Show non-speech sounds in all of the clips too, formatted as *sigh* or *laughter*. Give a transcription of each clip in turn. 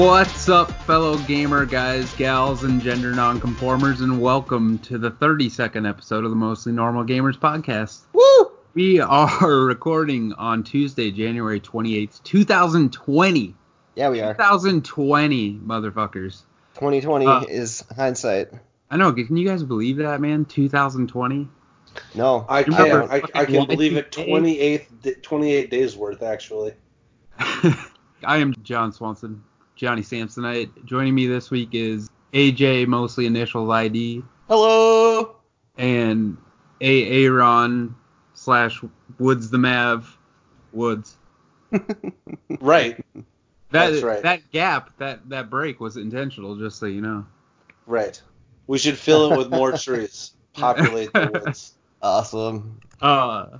What's up, fellow gamer guys, gals, and gender nonconformers, and welcome to the 32nd episode of the Mostly Normal Gamers podcast. Woo! We are *laughs* recording on Tuesday, January 28th, 2020. Yeah, we are. 2020, motherfuckers. 2020 Uh, is hindsight. I know, can you guys believe that, man? 2020? No, I can't. remember I, I fucking can believe it. Y2K? 28, 28 days worth actually. *laughs* I am Jon Swanson, Johnny Samsonite. Joining me this week is AJ, mostly initials Eide, hello. and A. Aaron slash Woods the Mav Woods. *laughs* Right. That That's right. that gap, that that break was intentional, just so you know. Right. We should fill it with more trees. *laughs* Populate the woods. Awesome. Uh,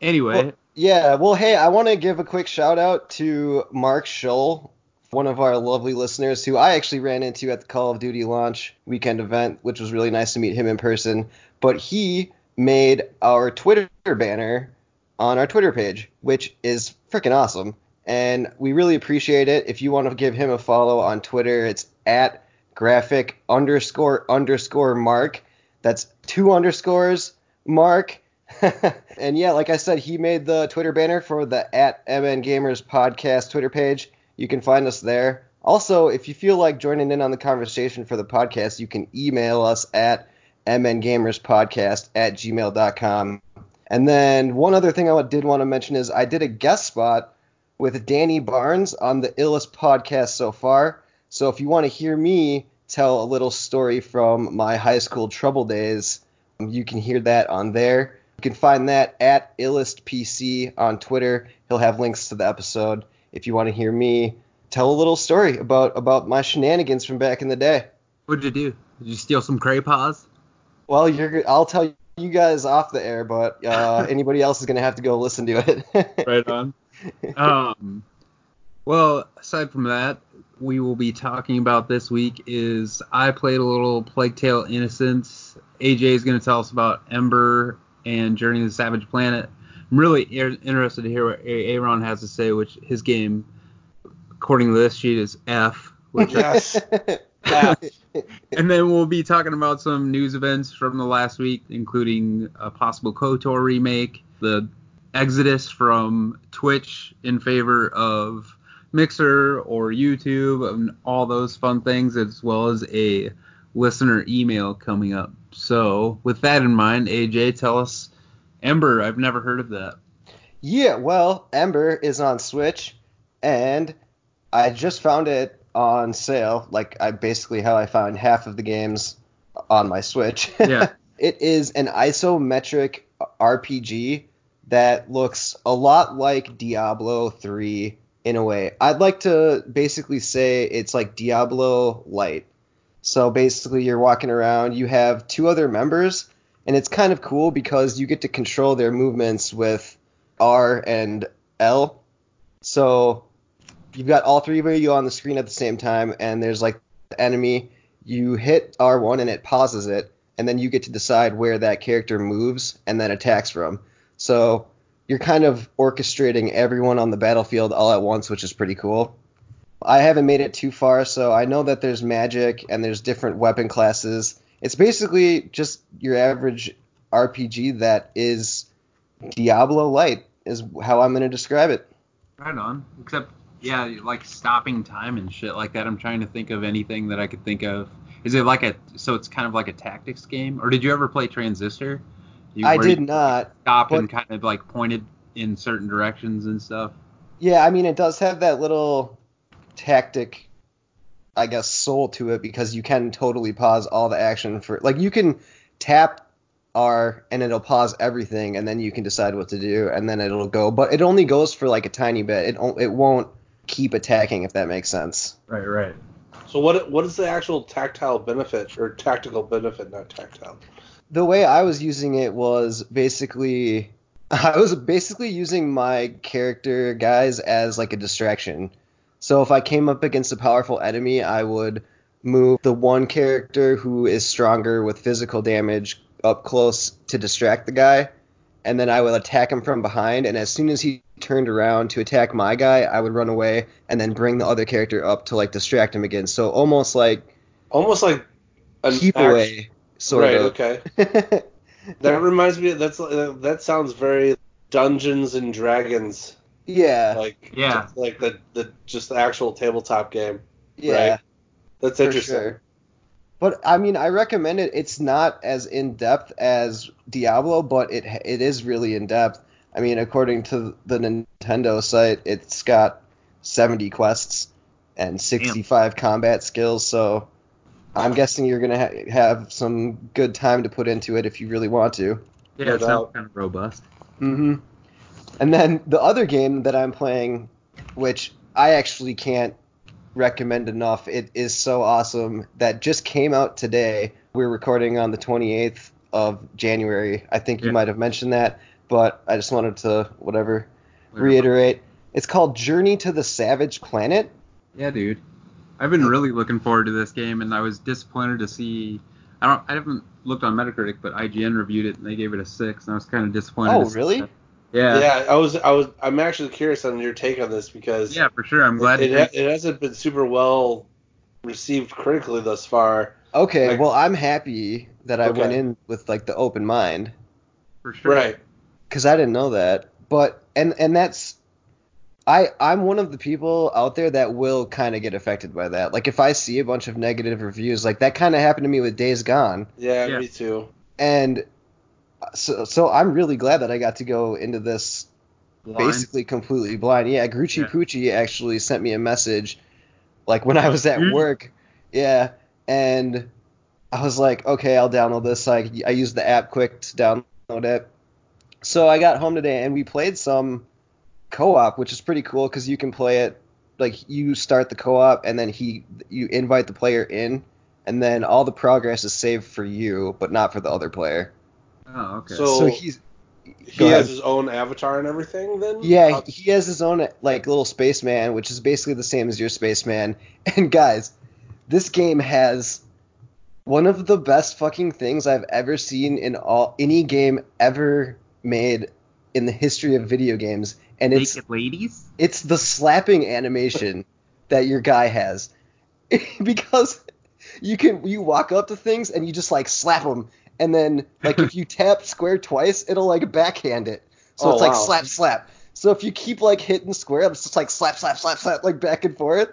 anyway, Well, yeah, well, hey, I want to give a quick shout out to Mark Scholl, one of our lovely listeners who I actually ran into at the Call of Duty launch weekend event, which was really nice to meet him in person. But he made our Twitter banner on our Twitter page, which is freaking awesome. And we really appreciate it. If you want to give him a follow on Twitter, it's at graphic underscore underscore mark. That's two underscores mark. *laughs* and yeah, like I said, he made the Twitter banner for the at MN Gamers podcast Twitter page. You can find us there. Also, if you feel like joining in on the conversation for the podcast, you can email us at mngamerspodcast at gmail.com. And then one other thing I did want to mention is I did a guest spot with Danny Barnes on the Illest podcast so far. So if you want to hear me tell a little story from my high school trouble days, um, you can hear that on there. You can find that at IllestPC on Twitter. He'll have links to the episode if you want to hear me tell a little story about about my shenanigans from back in the day. what'd you do? Did you steal some cray paws? Well, you're I'll tell you guys off the air, but uh, *laughs* anybody else is gonna have to go listen to it. *laughs* right on. Um, well, aside from that, we will be talking about this week is I played a little Plague Tale Innocence. AJ is going to tell us about Ember and Journey to the Savage Planet. I'm really ir- interested to hear what A- Aaron has to say, which his game, according to this sheet, is F. Which Yes. *laughs* F. *laughs* and then we'll be talking about some news events from the last week, including a possible KOTOR remake, the exodus from Twitch in favor of Mixer or YouTube, and all those fun things, as well as a listener email coming up. So, with that in mind, AJ, tell us Ember. I've never heard of that. Yeah, well, Ember is on Switch, and I just found it on sale. Like I basically how I found half of the games on my Switch. Yeah. *laughs* it is an isometric RPG that looks a lot like Diablo 3 in a way. I'd like to basically say it's like Diablo Light. So basically, you're walking around, you have two other members, and it's kind of cool because you get to control their movements with R and L. So you've got all three of you on the screen at the same time, and there's like the enemy. You hit R1 and it pauses it, and then you get to decide where that character moves and then attacks from. So you're kind of orchestrating everyone on the battlefield all at once, which is pretty cool. I haven't made it too far, so I know that there's magic and there's different weapon classes. It's basically just your average RPG that is Diablo Light, is how I'm going to describe it. Right on. Except, yeah, like stopping time and shit like that. I'm trying to think of anything that I could think of. Is it like a so it's kind of like a tactics game, or did you ever play Transistor? You, I did you not. Stop but- and kind of like pointed in certain directions and stuff. Yeah, I mean, it does have that little tactic, I guess, soul to it because you can totally pause all the action for. Like, you can tap R and it'll pause everything, and then you can decide what to do, and then it'll go. But it only goes for like a tiny bit. It, it won't keep attacking, if that makes sense. Right, right. So what what is the actual tactile benefit or tactical benefit, not tactile? the way I was using it was basically *laughs* I was basically using my character guys as like a distraction. So if I came up against a powerful enemy, I would move the one character who is stronger with physical damage up close to distract the guy, and then I would attack him from behind. And as soon as he turned around to attack my guy, I would run away and then bring the other character up to like distract him again. So almost like Almost like an keep act- away sort right. of. Okay. *laughs* That reminds me. That's uh, that sounds very Dungeons and Dragons yeah, like Yeah. like the the just the actual tabletop game. yeah. right. That's for interesting. sure. But I mean, I recommend it. It's not as in depth as Diablo, but it it is really in depth. I mean, according to the Nintendo site, it's got 70 quests and 65 combat skills. So I'm guessing you're gonna ha- have some good time to put into it if you really want to. Yeah, No it sounds kind of robust. hmm And then the other game that I'm playing, which I actually can't recommend enough, it is so awesome that just came out today. We're recording on the 28th of January. I think you Yeah. might have mentioned that, but I just wanted to whatever reiterate. It's called Journey to the Savage Planet. Yeah, dude. I've been really looking forward to this game, and I was disappointed to see. I don't. I haven't looked on Metacritic, but IGN reviewed it and they gave it a six, and I was kind of disappointed. Oh, really? that. Yeah. Yeah. I was I was I'm actually curious on your take on this because Yeah, for sure. I'm glad. it, it, it hasn't been super well received critically thus far. Okay, Like- well I'm happy that I went in with like the open mind. for sure. Right. because I didn't know that. But and and that's I I'm one of the people out there that will kind of get affected by that. Like if I see a bunch of negative reviews, like that kind of happened to me with Days Gone, Yeah, Yeah. me too. and so so I'm really glad that I got to go into this Blind. basically completely blind. Yeah, Grucci Yeah. Actually sent me a message, like when I was at Mhm. work. Yeah, and I was like, okay, I'll download this. I I used the app quick to download it. So I got home today and we played some co-op, which is pretty cool because you can play it like you start the co-op and then he you invite the player in, and then all the progress is saved for you, but not for the other player. Oh, okay. So- So he's He has ahead. his own avatar and everything. Then Yeah, Uh, he he has his own like little spaceman, which is basically the same as your spaceman. *laughs* And guys, this game has one of the best fucking things I've ever seen in all any game ever made in the history of video games, and it's naked ladies. it's the slapping animation *laughs* that your guy has *laughs* because you can you walk up to things and you just like slap them and then like if you *laughs* tap square twice it'll like backhand it so Oh, it's like wow. slap slap so if you keep like hitting square it's just like slap slap slap slap like back and forth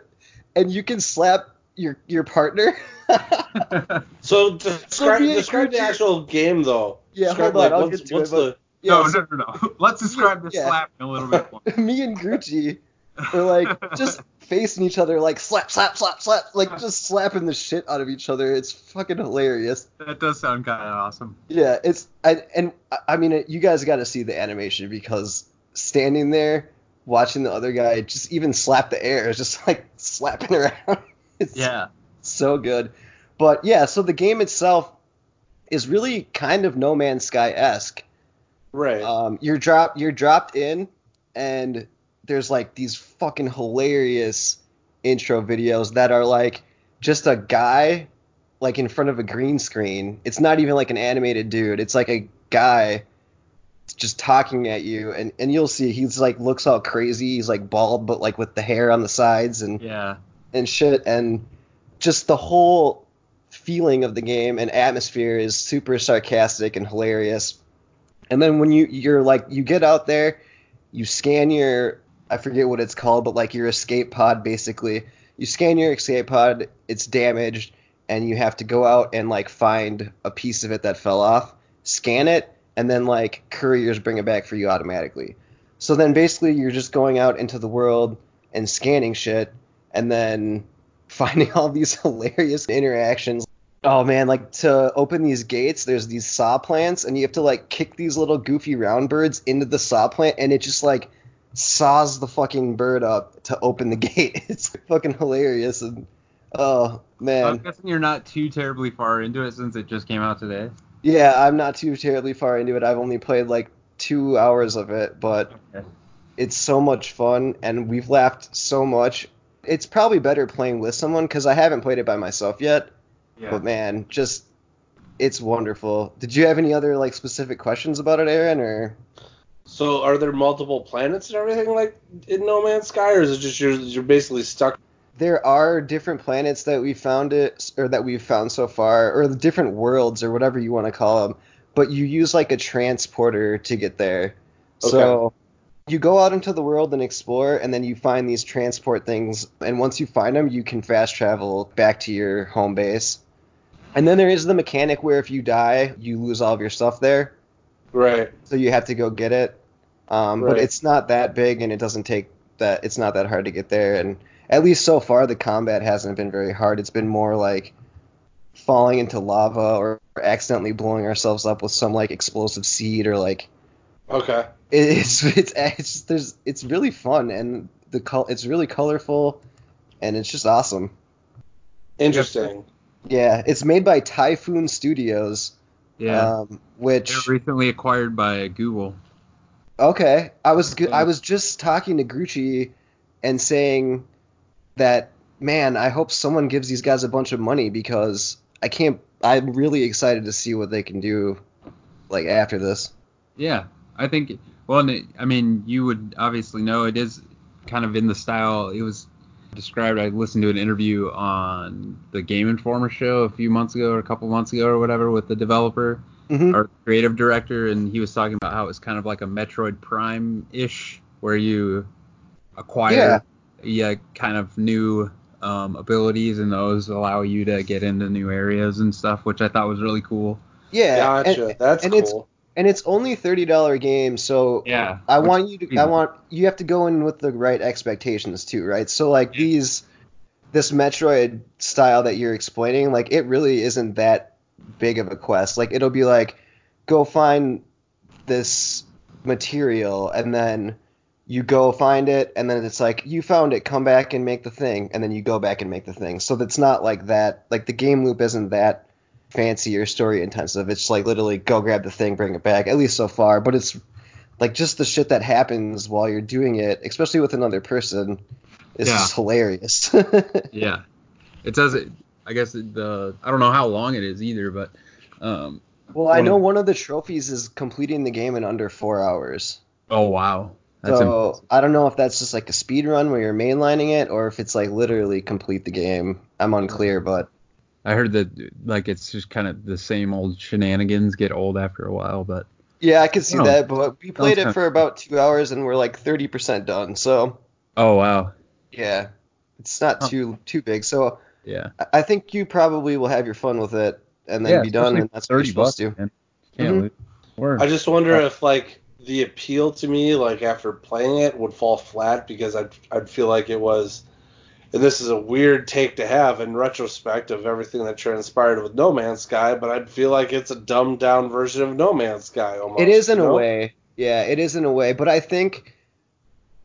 and you can slap your your partner *laughs* So *laughs* describe me a describe the actual game though. Yeah, describe, hold on, like, I'll what's, get to what's it, the Yeah, no, so no, no, no. Let's describe the Yeah. slap in a little bit more. me and Gucci We're like just facing each other, like slap, slap, slap, slap, like *laughs* just slapping the shit out of each other. It's fucking hilarious. That does sound kind of awesome. Yeah, it's I, and I- I mean you guys got to see the animation because standing there watching the other guy just even slap the air is just *laughs* like slapping around. *laughs* It's Yeah. so good. But yeah, so the game itself is really kind of No Man's Sky esque. right? Um, you're drop you're dropped in, and there's like these fucking hilarious intro videos that are like just a guy like in front of a green screen. It's not even like an animated dude. It's like a guy just talking at you and, and you'll see he's like looks all crazy. He's like bald but like with the hair on the sides and Yeah. and shit and just the whole feeling of the game and atmosphere is super sarcastic and hilarious and then when you you're like you get out there you scan your i forget what it's called but like your escape pod basically you scan your escape pod it's damaged and you have to go out and like find a piece of it that fell off scan it and then like couriers bring it back for you automatically so then basically you're just going out into the world and scanning shit and then *laughs* finding all these *laughs* hilarious interactions. Oh man, like to open these gates, there's these saw plants, and you have to like kick these little goofy round birds into the saw plant, and it just like saws the fucking bird up to open the *laughs* gate. It's fucking hilarious, and oh man, I'm guessing you're not too terribly far into it since it just came out today. yeah, I'm not too terribly far into it. I've only played like two hours of it, but Okay. it's so much fun and we've laughed so much. It's probably better playing with someone because I haven't played it by myself yet. Yeah. But man, just it's wonderful. Did you have any other like specific questions about it, Aaron, or? So are there multiple planets and everything like in No Man's Sky, or is it just you're you're basically stuck? There are different planets that we found it, or that we've found so far, or the different worlds, or whatever you want to call them. But you use like a transporter to get there. So you go out into the world and explore, and then you find these transport things. And once you find them, you can fast travel back to your home base. And then there is the mechanic where if you die, you lose all of your stuff there. Right. So you have to go get it. Um, But it's not that big, and it doesn't take that. It's not that hard to get there. And at least so far, the combat hasn't been very hard. It's been more like falling into lava or accidentally blowing ourselves up with some like explosive seed or like Okay. *laughs* it's it's it's there's it's really fun and the col- it's really colorful and it's just awesome. Interesting. Yeah, it's made by Typhoon Studios, Yeah. um, which They're recently acquired by Google. Okay, I was I mm-hmm. was just talking to Grucci and saying that man, I hope someone gives these guys a bunch of money because I can't. I'm really excited to see what they can do, like after this. Yeah, I think. Well, I mean, you would obviously know it is kind of in the style. It was described. I listened to an interview on the Game Informer show a few months ago, or a couple months ago, or whatever, with the developer hmm or creative director, and he was talking about how it's kind of like a Metroid Prime ish, where you acquire yeah, kind of new um, abilities, and those allow you to get into new areas and stuff, which I thought was really cool. Yeah, Gotcha. and, That's and it's and it's only thirty dollar game, so Yeah, I want you to. I want you have to go in with the right expectations too, right? So like these, this Metroid style that you're explaining, like it really isn't that big of a quest. Like it'll be like, go find this material, and then you go find it, and then it's like you found it, come back and make the thing, and then you go back and make the thing. So that's not like that. Like the game loop isn't that fancy or story intensive. It's like literally go grab the thing, bring it back. At least so far, but it's like just the shit that happens while you're doing it, especially with another person, is Yeah. just hilarious. *laughs* Yeah, it does it. I guess the I don't know how long it is either, but um. well, I know of- one of the trophies is completing the game in under four hours. Oh wow, that's so impressive. I don't know if that's just like a speed run where you're mainlining it, or if it's like literally complete the game. I'm unclear, but I heard that like it's just kind of the same old shenanigans get old after a while, but yeah, I could see Oh, that. But we played it for about two hours and we're like 30% done. So oh wow, yeah, it's not Huh. too too big. So yeah. I- I think you probably will have your fun with it and then yeah, be done, and that's what you're thirty supposed bucks. to. Man. Can't Mhm. lose. I just wonder Uh, if like the appeal to me, like after playing it, would fall flat because I'd I'd feel like it was. And this is a weird take to have in retrospect of everything that transpired with No Man's Sky, but I'd feel like it's a dumbed down version of No Man's Sky almost. It is in you a way. Yeah, it is in a way. But I think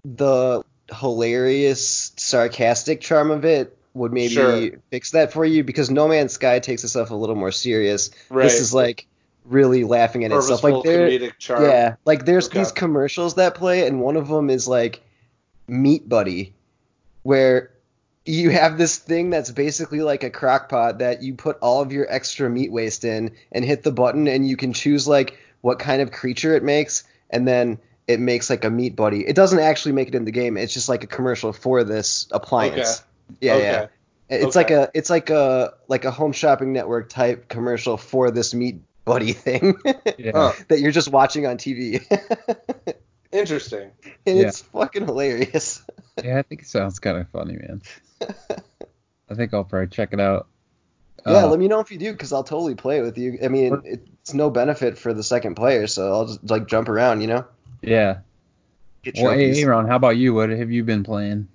the hilarious, sarcastic charm of it would maybe Sure. fix that for you because No Man's Sky takes itself a little more serious. Right. This is like really laughing at itself. Like there, yeah, like there's Okay. these commercials that play, and one of them is like Meat Buddy, where you have this thing that's basically like a crock pot that you put all of your extra meat waste in and hit the button and you can choose like what kind of creature it makes and then it makes like a meat buddy. It doesn't actually make it in the game. It's just like a commercial for this appliance. Yeah, Okay. yeah. It's Okay. like a it's like a like a home shopping network type commercial for this meat buddy thing *laughs* yeah. Huh. that you're just watching on TV. *laughs* Interesting. and Yeah. it's fucking hilarious. *laughs* yeah, I think it sounds kind of funny, man. I think I'll probably check it out. Yeah, Uh, let me know if you do, because I'll totally play it with you. I mean, it's no benefit for the second player, so I'll just like jump around, you know. yeah. Get Well, hey, trophies. Aaron, how about you? What have you been playing?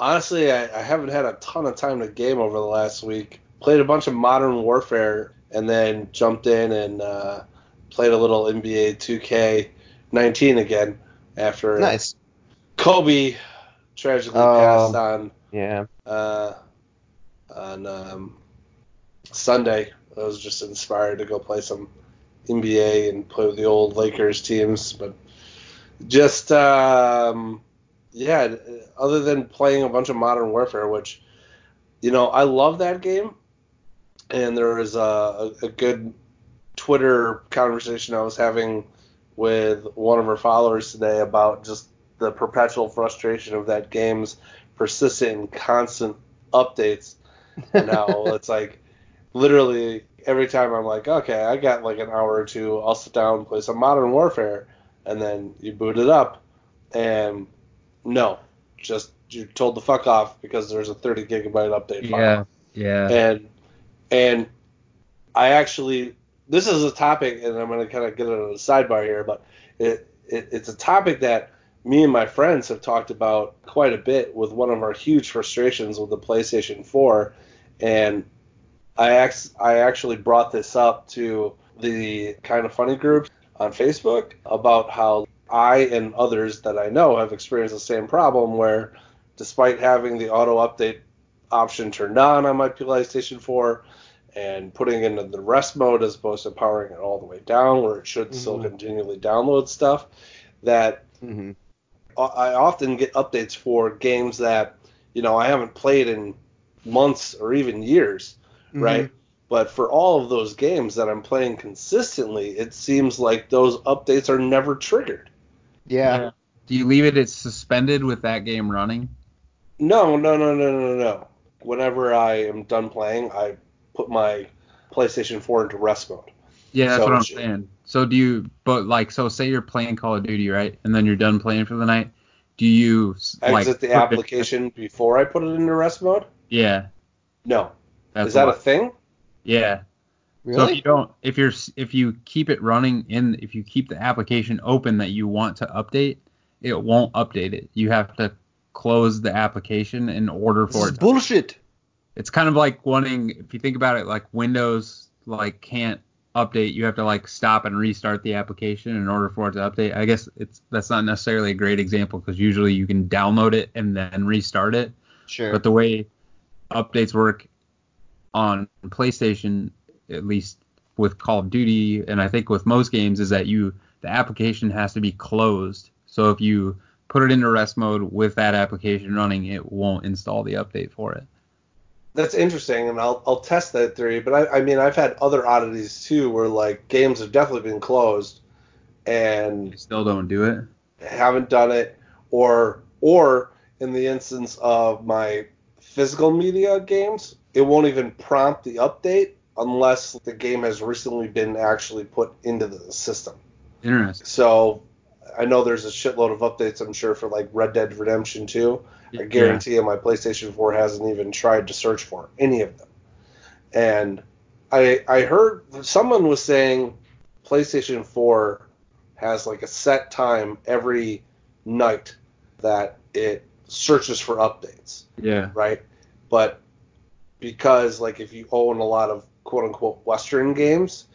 Honestly, I, I haven't had a ton of time to game over the last week. Played a bunch of Modern Warfare and then jumped in and uh, played a little NBA 2K19 again after nice. Kobe tragically Oh. passed on Yeah. uh, on um, Sunday. I was just inspired to go play some NBA and play with the old Lakers teams, but just um, yeah. Uh, other than playing a bunch of Modern Warfare, which you know I love that game, and there is a, a, good Twitter conversation I was having with one of our followers today about just the perpetual frustration of that game's persistent and constant updates. *laughs* now it's like literally every time I'm like, okay, I got like an hour or two, I'll sit down and play some Modern Warfare, and then you boot it up, and no, just you're told to fuck off because there's a 30 gigabyte update file. Yeah, yeah. And and I actually this is a topic, and I'm going to kind of get it on a sidebar here, but it, it it's a topic that me and my friends have talked about quite a bit with one of our huge frustrations with the PlayStation 4, and I ex- I actually brought this up to the Kinda Funny group on Facebook about how I and others that I know have experienced the same problem where despite having the auto update option turned on on my PlayStation 4 and putting it in the rest mode as opposed to powering it all the way down where it should mm-hmm. still continually download stuff that mm-hmm. I often get updates for games that you know I haven't played in months or even years mm-hmm. right but for all of those games that I'm playing consistently it seems like those updates are never triggered yeah, yeah. do you leave it it's suspended with that game running no, no, no, no, no, no. Whenever I am done playing, I put my PlayStation 4 into rest mode. Yeah, that's so what I'm saying. So do you? But like, so say you're playing Call of Duty, right? And then you're done playing for the night. Do you like, exit the application it, before I put it into rest mode? Yeah. No. That's Is that what, a thing? Yeah. Really? So if you don't, if you're, if you keep it running in, if you keep the application open that you want to update, it won't update it. You have to close the application in order for it. this it. bullshit. It's kind of like wanting, if you think about it, like Windows like can't update. You have to like stop and restart the application in order for it to update. I guess it's that's not necessarily a great example because usually you can download it and then restart it. Sure. But the way updates work on PlayStation, at least with Call of Duty, and I think with most games, is that you the application has to be closed. So if you put it into rest mode with that application running, it won't install the update for it. That's interesting, and I'll I'll test that theory. But I, I mean, I've had other oddities too, where like games have definitely been closed, and you still don't do it. Haven't done it, or or in the instance of my physical media games, it won't even prompt the update unless the game has recently been actually put into the system. Interesting. So I know there's a shitload of updates. I'm sure for like Red Dead Redemption 2. I guarantee yeah. you my PlayStation 4 hasn't even tried to search for any of them. And I I heard someone was saying PlayStation 4 has like a set time every night that it searches for updates. Yeah. Right? But because like if you own a lot of quote unquote western games,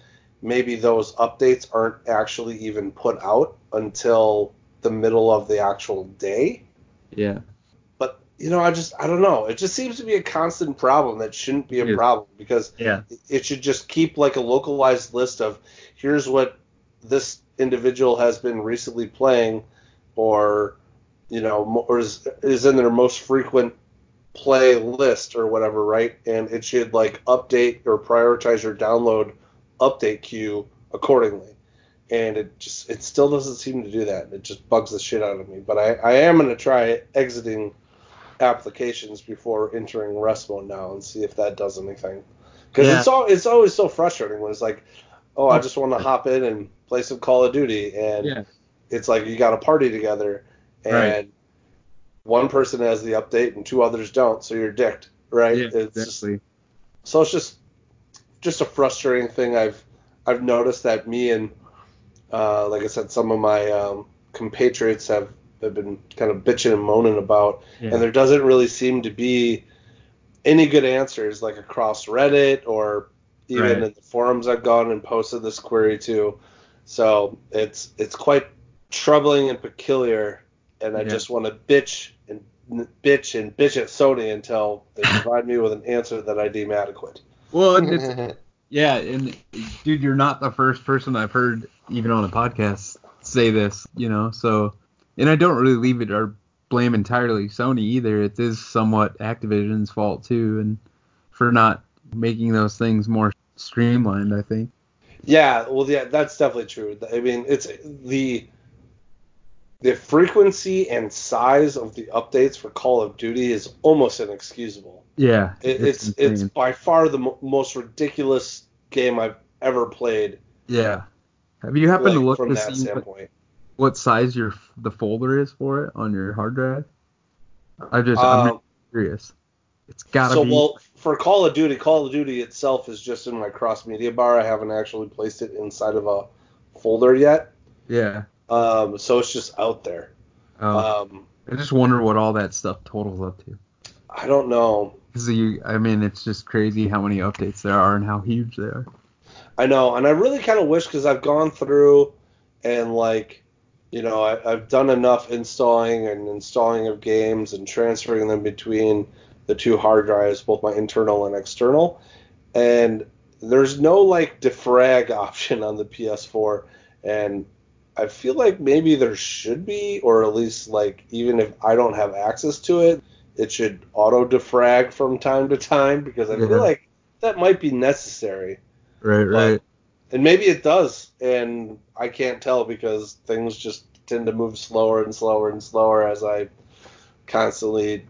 maybe those updates aren't actually even put out until the middle of the actual day. Yeah. But you know, I just I don't know. It just seems to be a constant problem that shouldn't be a problem because yeah. it should just keep like a localized list of here's what this individual has been recently playing or you know or is, is in their most frequent play list or whatever, right? And it should like update or prioritize your download update queue accordingly. And it just it still doesn't seem to do that. It just bugs the shit out of me. But I, I am gonna try exiting applications before entering rest mode now and see if that does anything. Because yeah. it's all it's always so frustrating when it's like, oh, I oh. just want to hop in and play some Call of Duty, and yeah. it's like you got a party together, and right. One person has the update and two others don't, so you're dicked, right? Yeah, it's exactly. So it's just just a frustrating thing I've I've noticed that me and uh, like I said, some of my um, compatriots have have been kind of bitching and moaning about, yeah. and there doesn't really seem to be any good answers like across Reddit or even right. in the forums I've gone and posted this query to. So it's it's quite troubling and peculiar, and I yeah. just want to bitch and bitch and bitch at Sony until they *laughs* provide me with an answer that I deem adequate. Well, it's, *laughs* yeah, and dude, you're not the first person I've heard even on a podcast say this, you know. So, and I don't really leave it or blame entirely Sony either. It is somewhat Activision's fault too, and for not making those things more streamlined, I think. Yeah, well, yeah, that's definitely true. I mean, it's the the frequency and size of the updates for Call of Duty is almost inexcusable. Yeah, It, it's it's, insane. by far the mo- most ridiculous game I've ever played. yeah. Have you happened like, to look from to that see what, standpoint. what size your the folder is for it on your hard drive? I just I'm Um, curious. It's gotta so be. well for Call of Duty, Call of Duty itself is just in my cross media bar. I haven't actually placed it inside of a folder yet. yeah. Um, so it's just out there. Oh, Um, I just wonder what all that stuff totals up to. I don't know. Cause you, I mean, it's just crazy how many updates there are and how huge they are. I know, and I really kind of wish because I've gone through and like, you know, I, I've done enough installing and installing of games and transferring them between the two hard drives, both my internal and external, and there's no like defrag *laughs* option on the PS4, and I feel like maybe there should be, or at least like even if I don't have access to it, it should auto defrag from time to time because I Yeah. feel mm-hmm. like that might be necessary Right, right. and maybe it does, and I can't tell because things just tend to move slower and slower and slower as I constantly.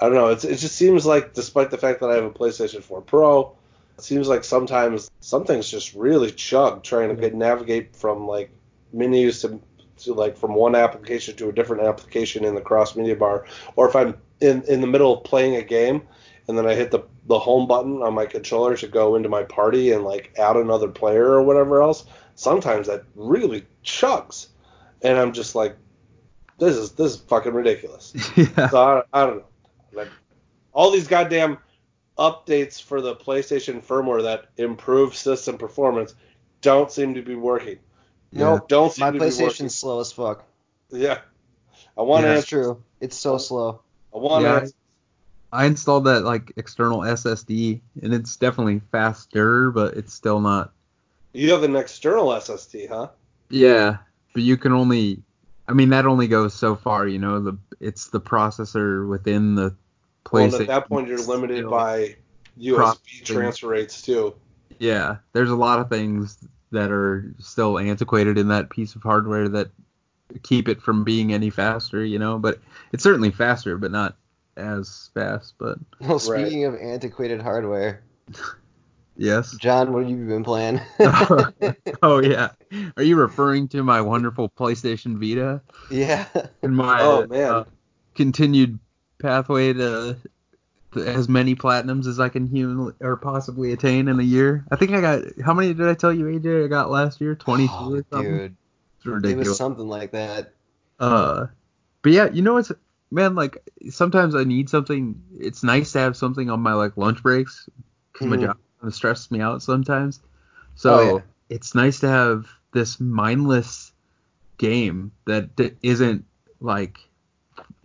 I don't know. It's, it just seems like, despite the fact that I have a PlayStation 4 Pro, it seems like sometimes some things just really chug trying to get navigate from like menus to, to like from one application to a different application in the cross media bar, or if I'm in in the middle of playing a game and then I hit the the home button on my controller to go into my party and like add another player or whatever else. Sometimes that really chugs, and I'm just like, this is this is fucking ridiculous. *laughs* yeah. So I, I don't know. Like all these goddamn updates for the PlayStation firmware that improve system performance don't seem to be working. Nope. Don't My to be working. PlayStation's slow as fuck. Yeah. I want Yeah. to That's true. It's so slow. I want Yeah, to I installed that like external SSD, and it's definitely faster, but it's still not. You have an external SSD, huh? Yeah, but you can only. I mean, that only goes so far. You know, the it's the processor within the PlayStation. Well, PlayStation. at that point, you're limited by USB processing. transfer rates too. Yeah, there's a lot of things that are still antiquated in that piece of hardware that keep it from being any faster. You know, but it's certainly faster, but not as fast. But *laughs* Well, speaking of antiquated hardware, *laughs* yes. Jon, what have you been playing? *laughs* oh yeah. Are you referring to my wonderful PlayStation Vita yeah. and my Oh, man. uh, continued pathway to, to as many platinums as I can humanly or possibly attain in a year? I think I got how many did I tell you, AJ? I got last year, 22 Oh, or something. dude, it's it was something like that. Uh, but yeah, you know what's man like sometimes I need something. It's nice to have something on my like lunch breaks because my Mhm. job kind of stresses me out sometimes. So Oh, yeah. it's nice to have this mindless game that d- isn't like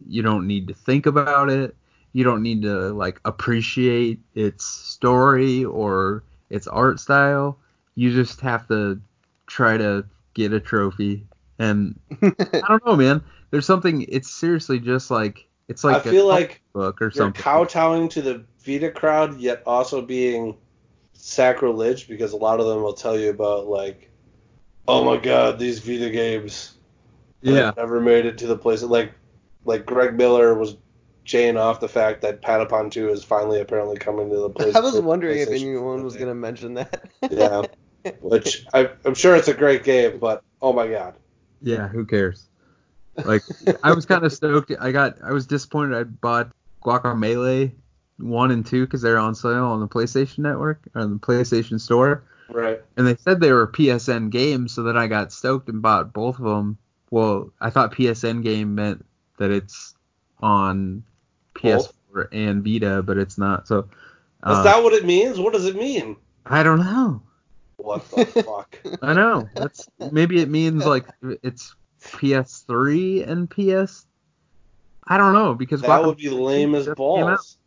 you don't need to think about it. You don't need to like appreciate its story or its art style. You just have to try to get a trophy and *laughs* I don't know, man. There's something. It's seriously just like it's like I feel like book or you're something. kowtowing to the Vita crowd, yet also being sacrilege because a lot of them will tell you about like, oh my god, these Vita games yeah, never made it to the place. Like, like Greg Miller was jaying off the fact that Patapon 2 is finally apparently coming to the *laughs* place. I was wondering if anyone was gonna mention that. Yeah. *laughs* Which I, I'm sure it's a great game, but oh my god. yeah. Who cares? Like I was kind of *laughs* stoked. I got. I was disappointed. I bought Guacamelee one and two because they're on sale on the PlayStation Network or the PlayStation Store, Right. and they said they were PSN games. So then I got stoked and bought both of them. Well, I thought PSN game meant that it's on Both? PS4 and Vita, but it's not. So Is uh, that what it means? What does it mean? I don't know. What the fuck? *laughs* I know. That's maybe it means like it's PS3 and PS. I don't know because That would be lame as just came out. balls.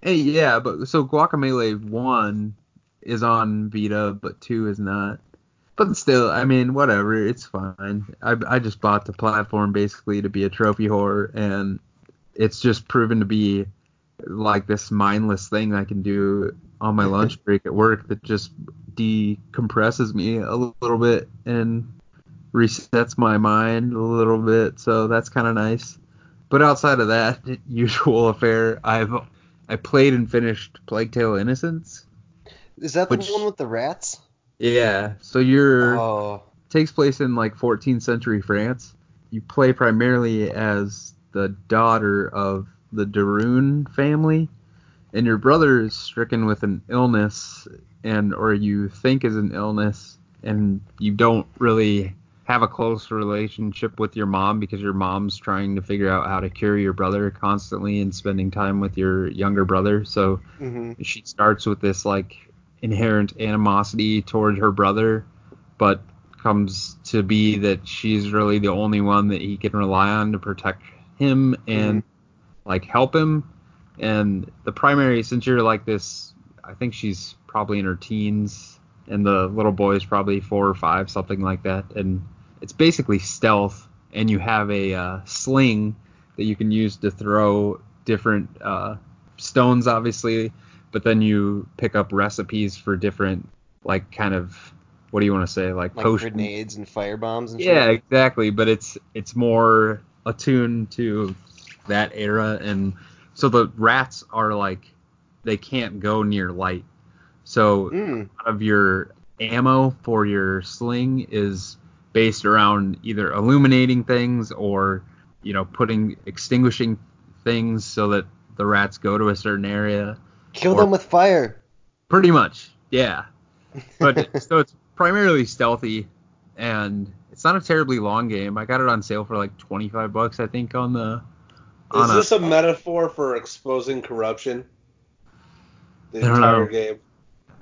Hey, yeah, but so Guacamelee one is on Vita, but two is not. But still, I mean, whatever, it's fine. I I just bought the platform basically to be a trophy whore, and it's just proven to be like this mindless thing I can do on my lunch *laughs* break at work that just decompresses me a little bit and resets my mind a little bit. So that's kind of nice. But outside of that *laughs* usual affair, I've I played and finished Plague Tale Innocence. Is that the one with the rats? Yeah. So you're Oh, takes place in like 14th century France. You play primarily as the daughter of the de Rune family, and your brother is stricken with an illness, and or you think is an illness, and you don't really have a close relationship with your mom because your mom's trying to figure out how to cure your brother constantly and spending time with your younger brother. So hmm she starts with this like inherent animosity toward her brother, but comes to be that she's really the only one that he can rely on to protect him and like help him. And the primary, since you're like this, I think she's probably in her teens, and the little boy is probably four or five, something like that. And it's basically stealth, and you have a uh, sling that you can use to throw different uh, stones, obviously, but then you pick up recipes for different, like, kind of, what do you want to say, like, like potions. grenades and fire bombs and Yeah, shit. exactly. But it's it's more attuned to that era, and so the rats are like they can't go near light. So Mm. lot of your ammo for your sling is based around either illuminating things or you know putting extinguishing things so that the rats go to a certain area. Kill them with fire. Pretty much, yeah. But *laughs* so it's primarily stealthy, and it's not a terribly long game. I got it on sale for like 25 bucks, I think, on the. Is On a, this a metaphor for exposing corruption? The I don't entire know. game.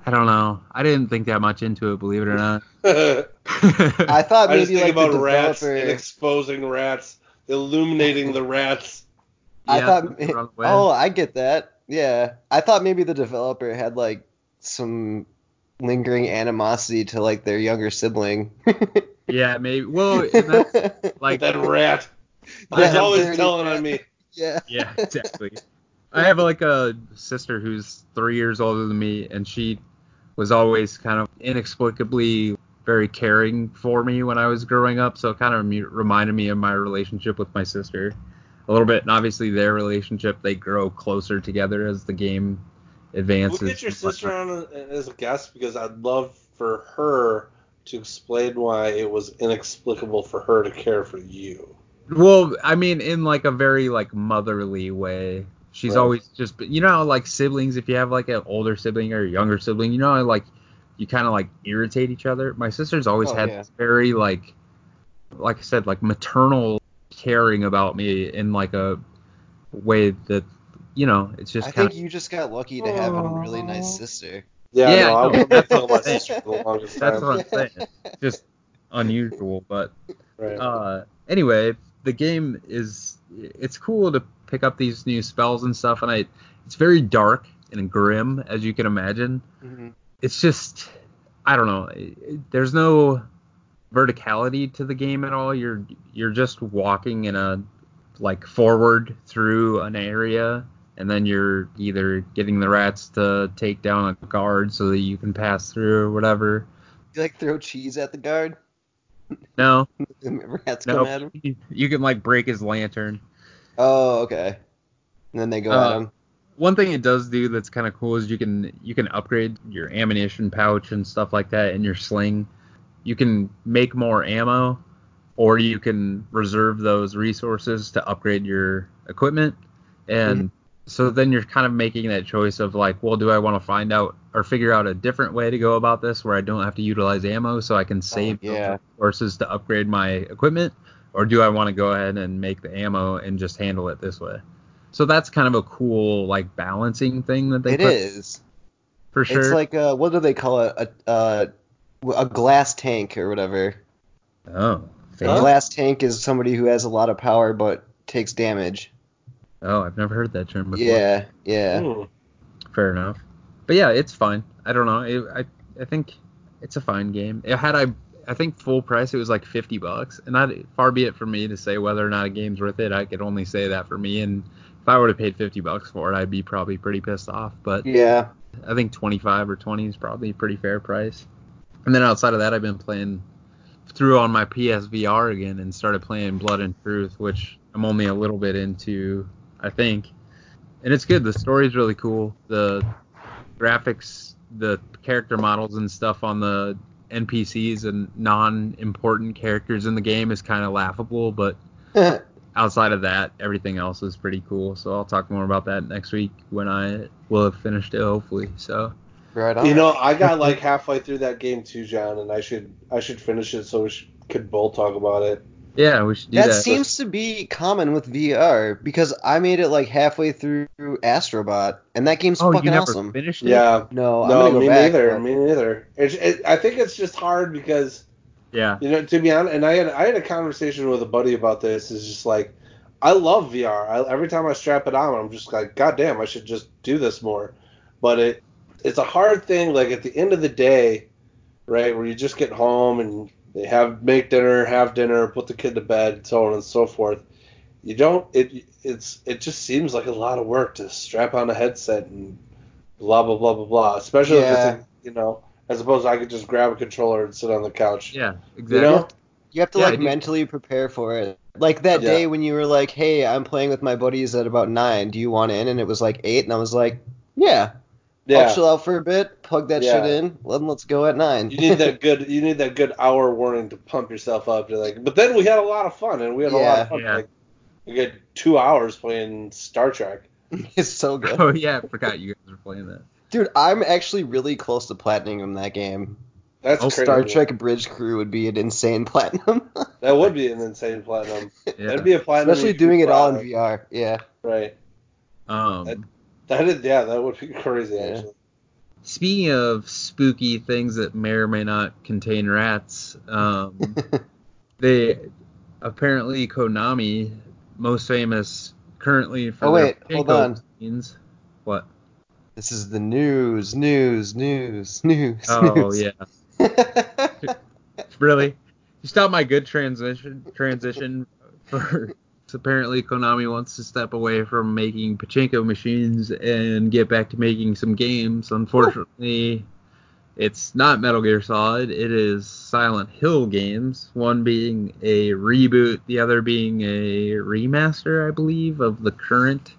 I don't know. I didn't think that much into it, believe it or not. I *laughs* I thought just maybe think like about the rats and exposing rats, illuminating the rats. I Yeah, thought. the wrong way. Oh, I get that. Yeah, I thought maybe the developer had like some lingering animosity to like their younger sibling. *laughs* yeah, maybe. Well, *laughs* and that's like That rat. That He's always telling rat. on me. *laughs* yeah. yeah, exactly. I have like a sister who's three years older than me, and she was always kind of inexplicably very caring for me when I was growing up. So it kind of reminded me of my relationship with my sister a little bit. And obviously, their relationship they grow closer together as the game advances. We'll get your sister on as a guest because I'd love for her to explain why it was inexplicable for her to care for you. Well, I mean, in like a very like motherly way. She's Right. always just, you know, like siblings. If you have like an older sibling or a younger sibling, you know, like you kind of like irritate each other. My sister's always Oh, had yeah. this very like, like I said, like maternal caring about me in like a way that, you know, it's just I kind think you just got lucky to have a really nice sister. Yeah, Yeah, no, I no, wanted to that's tell what I'm saying. sister for the longest That's time. what I'm saying. just unusual, but Right. uh, anyway, the game is it's cool to pick up these new spells and stuff, and I it's very dark and grim as you can imagine. Mhm. It's just I don't know. it- it- there's no verticality to the game at all. You're you're just walking in a like forward through an area and then you're either getting the rats to take down a guard so that you can pass through or whatever. You like throw cheese at the guard? No, *laughs* rats no, come at him. you- can like break his lantern. Oh, okay. And then they go Uh, at him. one thing it does do that's kind of cool is you can you can upgrade your ammunition pouch and stuff like that in your sling. You can make more ammo, or you can reserve those resources to upgrade your equipment. And so then you're kind of making that choice of like, well, do I want to find out or figure out a different way to go about this where I don't have to utilize ammo so I can save those yeah. resources to upgrade my equipment, or do I want to go ahead and make the ammo and just handle it this way? So that's kind of a cool like balancing thing that they It put is. for sure. It's like uh, what do they call it? A, a a glass tank or whatever. oh, A glass tank is somebody who has a lot of power but takes damage. Oh, I've never heard that term before. Yeah, yeah. Hmm. Fair enough. But yeah, it's fine. I don't know. It, I I think it's a fine game. It had I I think full price it was like 50 bucks, and that far be it for me to say whether or not a game's worth it. I could only say that for me, and if I would have paid 50 bucks for it, I'd be probably pretty pissed off. But Yeah. I think 25 or 20 is probably a pretty fair price. And then outside of that, I've been playing through on my PSVR again and started playing Blood and Truth, which I'm only a little bit into, I think. And it's good. The story's really cool. The graphics, the character models and stuff on the NPCs and non-important characters in the game is kind of laughable, but *laughs* outside of that, everything else is pretty cool. So I'll talk more about that next week when I will have finished it, hopefully. So right on. You know, I got like halfway through that game too, Jon, and I should I should finish it so we should, could both talk about it. Yeah, we should do that that. seems to be common with VR because I made it like halfway through Astrobot, and that game's oh, fucking you never awesome. finished it? Yeah. No, I'm no, go me back. neither. but- Me neither. It's, it, I think it's just hard because Yeah. you know, to be honest, and I had I had a conversation with a buddy about this. Is just like, I love VR. I, every time I strap it on, I'm just like, God damn, I should just do this more. But it it's a hard thing. Like at the end of the day, right, where you just get home and they have make dinner, have dinner, put the kid to bed, so on and so forth. You don't. It it's it just seems like a lot of work to strap on a headset and blah blah blah blah blah. Especially Yeah. if it's a, you know, as opposed to I could just grab a controller and sit on the couch. Yeah, exactly. You know? You have to Yeah, like mentally prepare for it. Like that Yeah. day when you were like, "Hey, I'm playing with my buddies at about nine. Do you want in?" And it was like eight, and I was like, "Yeah, Yeah. I'll chill out for a bit, plug that Yeah. shit in, let let's go at nine. You need that *laughs* good. You need that good hour warning to pump yourself up. To like, but then we had a lot of fun, and we had a lot Yeah. of fun. Yeah. Like, we had two hours playing Star Trek. *laughs* it's so *laughs* good, Oh yeah, I forgot you guys were playing that. dude. I'm actually really close to platinum in that game. That's Oh, crazy. Star Trek Bridge Crew would be an insane platinum, That would be an insane platinum. Yeah. That'd be a platinum. especially doing it all in. VR. Yeah. Right. Um, That is. Yeah, that would be *laughs* crazy. Yeah. Actually. speaking of spooky things that may or may not contain rats, um, *laughs* they apparently Konami, most famous currently for Oh, their wait, hold on. machines. What? This is the news, news, news, *laughs* news. Oh news. yeah, really? You stop my good transition transition for apparently Konami wants to step away from making pachinko machines and get back to making some games. Unfortunately, it's not Metal Gear Solid. It is Silent Hill games. One being a reboot, the other being a remaster, I believe, of the current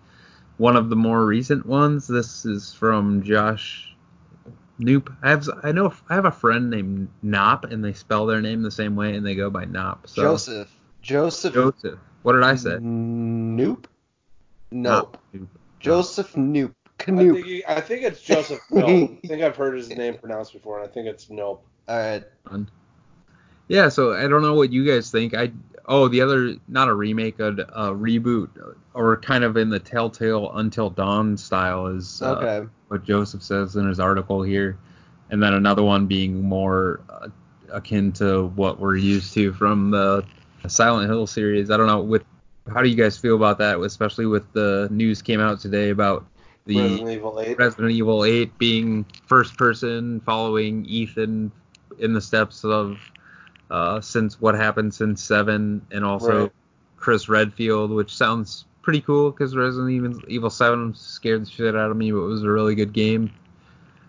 one of the more recent ones. This is from Josh Knoop. I have I know I have a friend named Nop, and they spell their name the same way, and they go by Nop. So Joseph. Joseph. Joseph. What did I say? Nope. Nope. Nope. Joseph Knoop. I Canoop. think, he, I think it's Joseph. *laughs* Nope. I think I've heard his name pronounced before, and I think it's Nope. All right. Yeah, so I don't know what you guys think. I oh the other not a remake, a, a reboot, or kind of in the Telltale Until Dawn style is uh, Okay. what Joseph says in his article here, and then another one being more uh, akin to what we're used to from the Silent Hill series. I don't know. With how do you guys feel about that, especially with the news came out today about the Resident Evil 8. Resident Evil 8 being first person, following Ethan in the steps of uh, since what happened since seven, and also Right. Chris Redfield, which sounds pretty cool because Resident Evil, Evil 7 scared the shit out of me, but it was a really good game.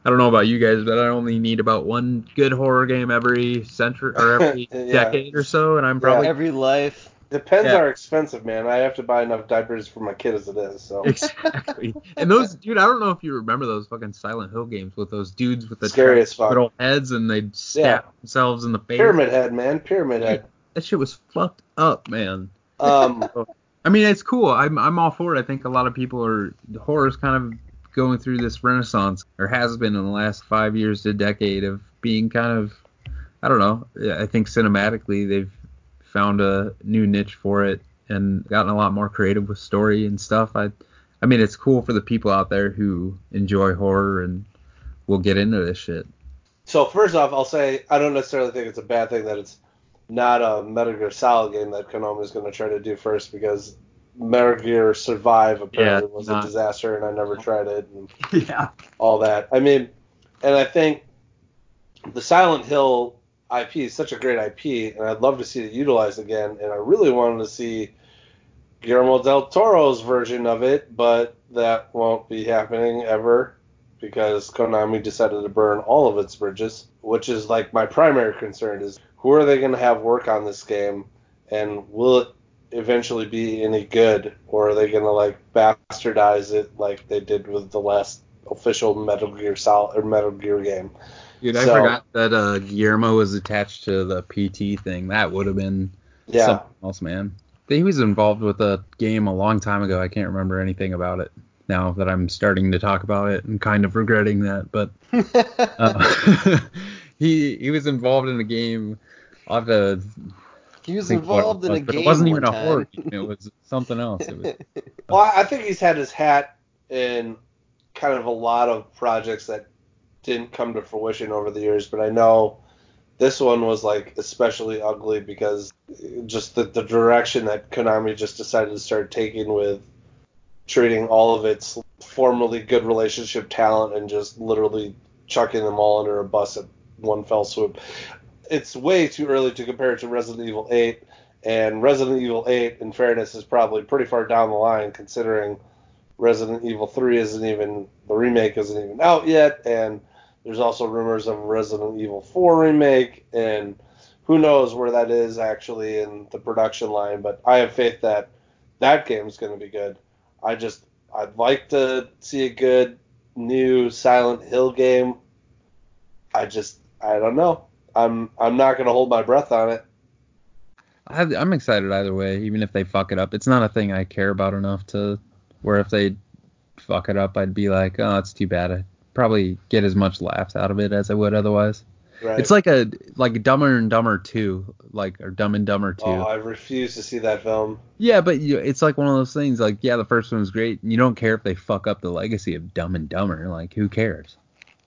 I don't know about you guys, but I only need about one good horror game every century or every *laughs* Yeah. decade or so, and I'm probably Every life. Depends Yeah. are expensive, man. I have to buy enough diapers for my kid as it is. So exactly. And those, *laughs* dude, I don't know if you remember those fucking Silent Hill games with those dudes with the Scary as little heads and they'd stab Yeah. themselves in the face. Pyramid Head, man. Pyramid Head. That shit was fucked up, man. Um, *laughs* I mean, it's cool. I'm I'm all for it. I think a lot of people are horror's kind of going through this renaissance, or has been in the last five years to decade of being kind of, I don't know. I think cinematically they've found a new niche for it and gotten a lot more creative with story and stuff. I, I mean, it's cool for the people out there who enjoy horror and will get into this shit. so first off, I'll say I don't necessarily think it's a bad thing that it's not a Metal Gear Solid game that Konami is going to try to do first because Metal Gear Survive apparently Yeah, was not- a disaster and I never tried it and *laughs* Yeah. all that. I mean, and I think the Silent Hill IP is such a great IP, and I'd love to see it utilized again. And I really wanted to see Guillermo del Toro's version of it, but that won't be happening ever. because Konami decided to burn all of its bridges, which is like my primary concern is who are they going to have work on this game and will it eventually be any good or are they going to like bastardize it like they did with the last official Metal Gear Solid or Metal Gear game. Dude, I So- forgot that uh, Guillermo was attached to the PT thing. That would have been Yeah. something else, man. He was involved with a game a long time ago. I can't remember anything about it now that I'm starting to talk about it and kind of regretting that. But *laughs* uh, *laughs* he he was involved in a game. I'll have to he was think what it involved in a was, but game It wasn't one even a horror game. It was something else. It was, *laughs* Well, I I think he's had his hat in kind of a lot of projects that didn't come to fruition over the years, but I know this one was like especially ugly because just the, the direction that Konami just decided to start taking with treating all of its formerly good relationship talent and just literally chucking them all under a bus at one fell swoop. It's way too early to compare it to Resident Evil 8, and Resident Evil 8, in fairness, is probably pretty far down the line considering Resident Evil 3 isn't even the remake isn't even out yet, and there's also rumors of a Resident Evil 4 remake, and who knows where that is actually in the production line. But I have faith that that game is going to be good. I just I'd like to see a good new Silent Hill game. I just I don't know. I'm I'm not going to hold my breath on it. I, I'm excited either way, even if they fuck it up. It's not a thing I care about enough to where if they fuck it up, I'd be like, oh, it's too bad. I'd probably get as much laughs out of it as I would otherwise. Right? It's like a like Dumber and Dumber 2, like or Dumb and Dumber 2. oh, I refuse to see that film. yeah, but you, it's like one of those things. Like, yeah, the first one was great. You don't care if they fuck up the legacy of Dumb and Dumber. Like, who cares?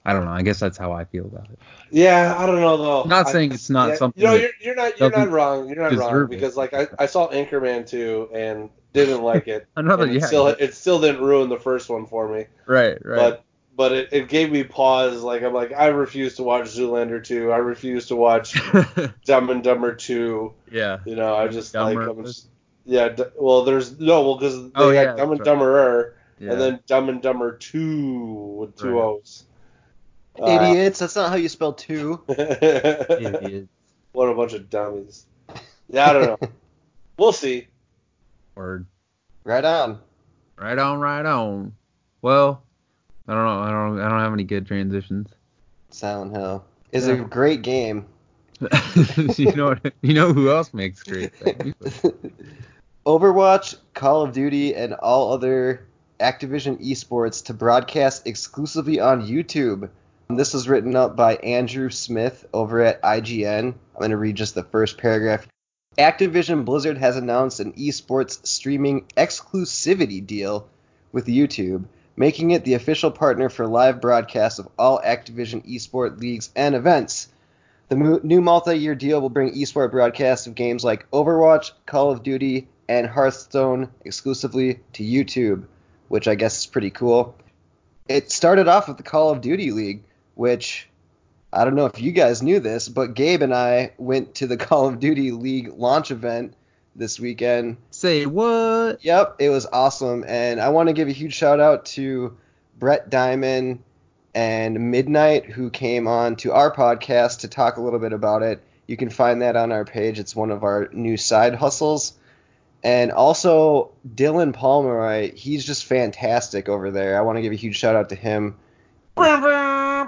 I don't know. I guess that's how I feel about it. Yeah, I don't know though. I'm not I- saying it's not yeah, something You know, you're, you're not you're not wrong. You're not wrong deserve it. because like I, I saw Anchorman 2 and didn't like it. *laughs* Another, it yeah, still it still didn't ruin the first one for me. right, right. But but it, it gave me pause. Like I'm like I refuse to watch Zoolander 2. I refuse to watch *laughs* Dumb and Dumber 2. yeah. You know, I just Dumber. like I'm just, yeah. D- well, there's no well because they Oh, had yeah, Dumb and right. Dumberer yeah. and then Dumb and Dumber 2 with two Right. O's. Uh, Idiots. That's not how you spell two. Idiot. *laughs* what a bunch of dummies. Yeah, I don't know. *laughs* we'll see. Word. Right on. Right on, right on. Well, I don't know. I don't. I don't have any good transitions. Silent Hill is Yeah. a great game. *laughs* you know. what- You know who else makes great things? Overwatch, Call of Duty, and all other Activision esports to broadcast exclusively on YouTube. This was written up by Andrew Smith over at IGN. I'm going to read just the first paragraph. Activision Blizzard has announced an esports streaming exclusivity deal with YouTube, making it the official partner for live broadcasts of all Activision esports leagues and events. The mo- new multi-year deal will bring esports broadcasts of games like Overwatch, Call of Duty, and Hearthstone exclusively to YouTube, which I guess is pretty cool. It started off with the Call of Duty League, which I don't know if you guys knew this, but Gabe and I went to the *laughs* Call of Duty League launch event this weekend. Say what? Yep, it was awesome, and I want to give a huge shout out to Brett Diamond and Midnight who came on to our podcast to talk a little bit about it. You can find that on our page. It's one of our new side hustles. And also Dylan Pomeroy, he's just fantastic over there. I want to give a huge shout out to him.